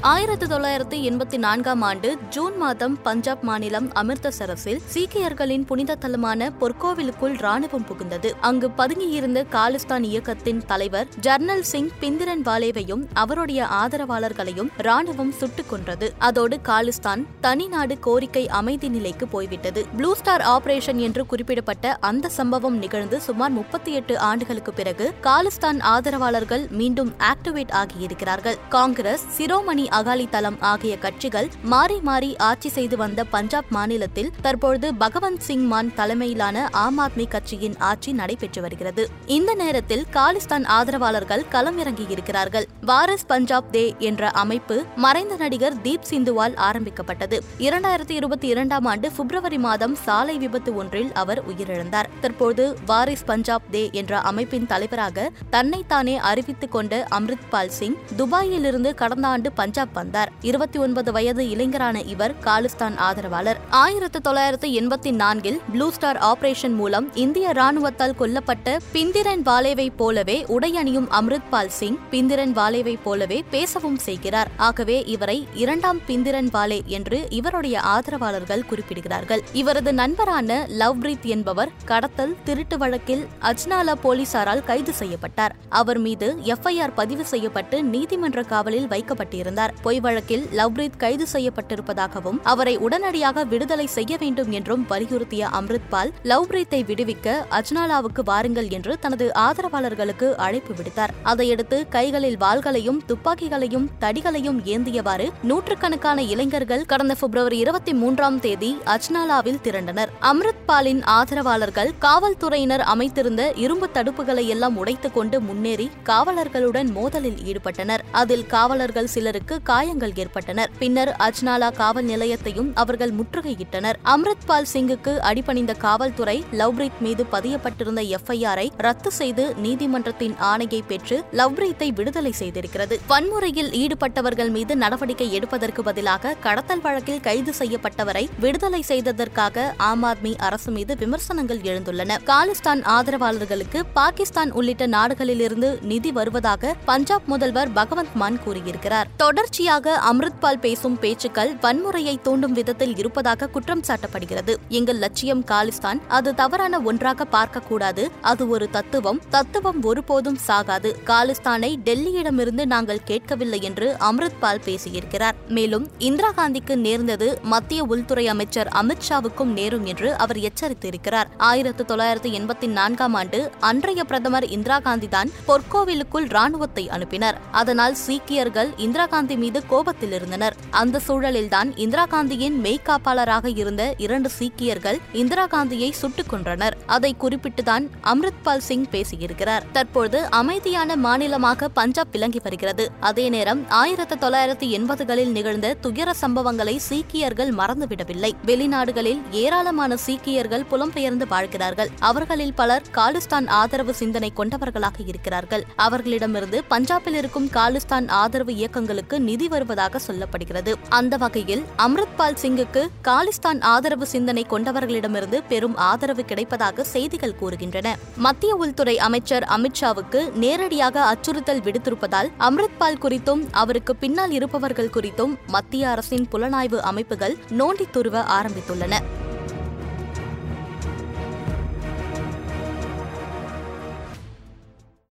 ஆயிரத்தி தொள்ளாயிரத்தி எண்பத்தி நான்காம் ஆண்டு ஜூன் மாதம் பஞ்சாப் மாநிலம் அமிர்தசரஸில் சீக்கியர்களின் புனித தலமான பொற்கோவிலுக்குள் ராணுவம் புகுந்தது. அங்கு பதுங்கியிருந்த காலிஸ்தான் இயக்கத்தின் தலைவர் ஜர்னல் சிங் பிந்திரன் வாலேவையும் அவருடைய ஆதரவாளர்களையும் ராணுவம் சுட்டுக் கொன்றது. அதோடு காலிஸ்தான் தனி நாடு கோரிக்கை அமைதி நிலைக்கு போய்விட்டது. ப்ளூ ஸ்டார் ஆபரேஷன் என்று குறிப்பிடப்பட்ட அந்த சம்பவம் நிகழ்ந்து சுமார் முப்பத்தி எட்டு ஆண்டுகளுக்கு பிறகு காலிஸ்தான் ஆதரவாளர்கள் மீண்டும் ஆக்டிவேட் ஆகியிருக்கிறார்கள். காங்கிரஸ் சிரோமணி அகாலி தளம் ஆகிய கட்சிகள் மாறி மாறி ஆட்சி செய்து வந்த பஞ்சாப் மாநிலத்தில் தற்பொழுது பகவந்த் சிங் மான் தலைமையிலான ஆம் ஆத்மி கட்சியின் ஆட்சி நடைபெற்று வருகிறது. இந்த நேரத்தில் காலிஸ்தான் ஆதரவாளர்கள் களமிறங்கியிருக்கிறார்கள் வாரிஸ் பஞ்சாப் தே என்ற அமைப்பு மறைந்த நடிகர் தீப் சிந்துவால் ஆரம்பிக்கப்பட்டது. இரண்டாயிரத்தி இருபத்தி இரண்டாம் ஆண்டு பிப்ரவரி மாதம் சாலை விபத்து ஒன்றில் அவர் உயிரிழந்தார். தற்போது வாரிஸ் பஞ்சாப் தே என்ற அமைப்பின் தலைவராக தன்னைத்தானே அறிவித்துக் கொண்ட அம்ரித்பால் சிங் துபாயிலிருந்து கடந்த ஆண்டு பஞ்சாப் வந்தார். இருபத்தி ஒன்பது வயது இளைஞரான இவர் காலிஸ்தான் ஆதரவாளர். ஆயிரத்தி தொள்ளாயிரத்தி எண்பத்தி நான்கில் ப்ளூ ஸ்டார் ஆபரேஷன் மூலம் இந்திய ராணுவத்தால் கொல்லப்பட்ட பிந்திரன் வாலேவை போலவே உடையணியும் அம்ரித்பால் சிங் பிந்திரன் வாலேவை போலவே பேசவும் செய்கிறார். ஆகவே இவரை இரண்டாம் பிந்திரன் வாலே என்று இவருடைய ஆதரவாளர்கள் குறிப்பிடுகிறார்கள். இவரது நண்பரான லவ்பிரீத் என்பவர் கடத்தல் திருட்டு வழக்கில் அஜ்னாலா போலீசாரால் கைது செய்யப்பட்டார். அவர் மீது எஃப்ஐஆர் பதிவு செய்யப்பட்டு நீதிமன்ற காவலில் வைக்கப்பட்டிருந்தார். பொய் வழக்கில் லவ்ரீத் கைது செய்யப்பட்டிருப்பதாகவும் அவரை உடனடியாக விடுதலை செய்ய வேண்டும் என்றும் வலியுறுத்திய அம்ரித்பால் லவ்ரீத்தை விடுவிக்க அஜ்னாலாவுக்கு வாருங்கள் என்று தனது ஆதரவாளர்களுக்கு அழைப்பு விடுத்தார். அதையடுத்து கைகளில் வாள்களையும் துப்பாக்கிகளையும் தடிகளையும் ஏந்தியவாறு நூற்றுக்கணக்கான இளைஞர்கள் கடந்த பிப்ரவரி இருபத்தி மூன்றாம் தேதி அஜ்னாலாவில் திரண்டனர். அம்ரித்பாலின் ஆதரவாளர்கள் காவல்துறையினர் அமைத்திருந்த இரும்பு தடுப்புகளை எல்லாம் உடைத்துக் கொண்டு முன்னேறி காவலர்களுடன் மோதலில் ஈடுபட்டனர். அதில் காவலர்கள் சிலருக்கு காயங்கள் ஏற்பட்டனர். பின்னர் அஜ்னாலா காவல் நிலையத்தையும் அவர்கள் முற்றுகையிட்டனர். அம்ரித்பால் சிங்குக்கு அடிபணிந்த காவல்துறை லவ்பிரீத் மீது பதியப்பட்டிருந்த எஃப்ஐஆரை ரத்து செய்து நீதிமன்றத்தின் ஆணையை பெற்று லவ்பிரீத்தை விடுதலை செய்திருக்கிறது. வன்முறையில் ஈடுபட்டவர்கள் மீது நடவடிக்கை எடுப்பதற்கு பதிலாக கடத்தல் வழக்கில் கைது செய்யப்பட்டவரை விடுதலை செய்ததற்காக ஆம் ஆத்மி அரசு மீது விமர்சனங்கள் எழுந்துள்ளன. காலிஸ்தான் ஆதரவாளர்களுக்கு பாகிஸ்தான் உள்ளிட்ட நாடுகளிலிருந்து நிதி வருவதாக பஞ்சாப் முதல்வர் பகவந்த் மான் கூறியிருக்கிறார். தொடர் தொடர்ச்சியாக அம்ரித்பால் பேசும் பேச்சுக்கள் வன்முறையை தூண்டும் விதத்தில் இருப்பதாக குற்றம் சாட்டப்படுகிறது. எங்கள் லட்சியம் காலிஸ்தான். அது தவறான ஒன்றாக பார்க்கக்கூடாது. அது ஒரு தத்துவம். தத்துவம் ஒருபோதும் சாகாது. காலிஸ்தானை டெல்லியிடமிருந்து நாங்கள் கேட்கவில்லை என்று அம்ரித்பால் பேசியிருக்கிறார். மேலும் இந்திரா காந்திக்கு நேர்ந்தது மத்திய உள்துறை அமைச்சர் அமித்ஷாவுக்கும் நேரும் என்று அவர் எச்சரித்திருக்கிறார். ஆயிரத்து தொள்ளாயிரத்து எண்பத்தி நான்காம் ஆண்டு அன்றைய பிரதமர் இந்திரா காந்தி தான் பொற்கோவிலுக்குள் ராணுவத்தை அனுப்பினர். அதனால் சீக்கியர்கள் இந்திரா காந்தி மீது கோபத்தில் இருந்தனர் அந்த சூழலில்தான் இந்திரா காந்தியின் மெய்காப்பாளராக இருந்த இரண்டு சீக்கியர்கள் இந்திரா காந்தியை சுட்டுக் கொன்றனர். அதை குறிப்பிட்டுதான் அம்ரித்பால் சிங் பேசியிருக்கிறார். தற்போது அமைதியான மாநிலமாக பஞ்சாப் விளங்கி வருகிறது. அதே நேரம் ஆயிரத்தி தொள்ளாயிரத்தி எண்பதுகளில் நிகழ்ந்த துயர சம்பவங்களை சீக்கியர்கள் மறந்துவிடவில்லை. வெளிநாடுகளில் ஏராளமான சீக்கியர்கள் புலம்பெயர்ந்து வாழ்கிறார்கள். அவர்களில் பலர் காலிஸ்தான் ஆதரவு சிந்தனை கொண்டவர்களாக இருக்கிறார்கள். அவர்களிடமிருந்து பஞ்சாபில் இருக்கும் காலிஸ்தான் ஆதரவு இயக்கங்களுக்கு நிதி வருவதாக சொல்லப்படுகிறது. அந்த வகையில் அம்ரித்பால் சிங்குக்கு காலிஸ்தான் ஆதரவு சிந்தனை கொண்டவர்களிடமிருந்து பெரும் ஆதரவு கிடைப்பதாக செய்திகள் கூறுகின்றன. மத்திய உள்துறை அமைச்சர் அமித்ஷாவுக்கு நேரடியாக அச்சுறுத்தல் விடுத்திருப்பதால் அம்ரித்பால் குறித்தும் அவருக்கு பின்னால் இருப்பவர்கள் குறித்தும் மத்திய அரசின் புலனாய்வு அமைப்புகள் நோண்டித்துருவ ஆரம்பித்துள்ளன.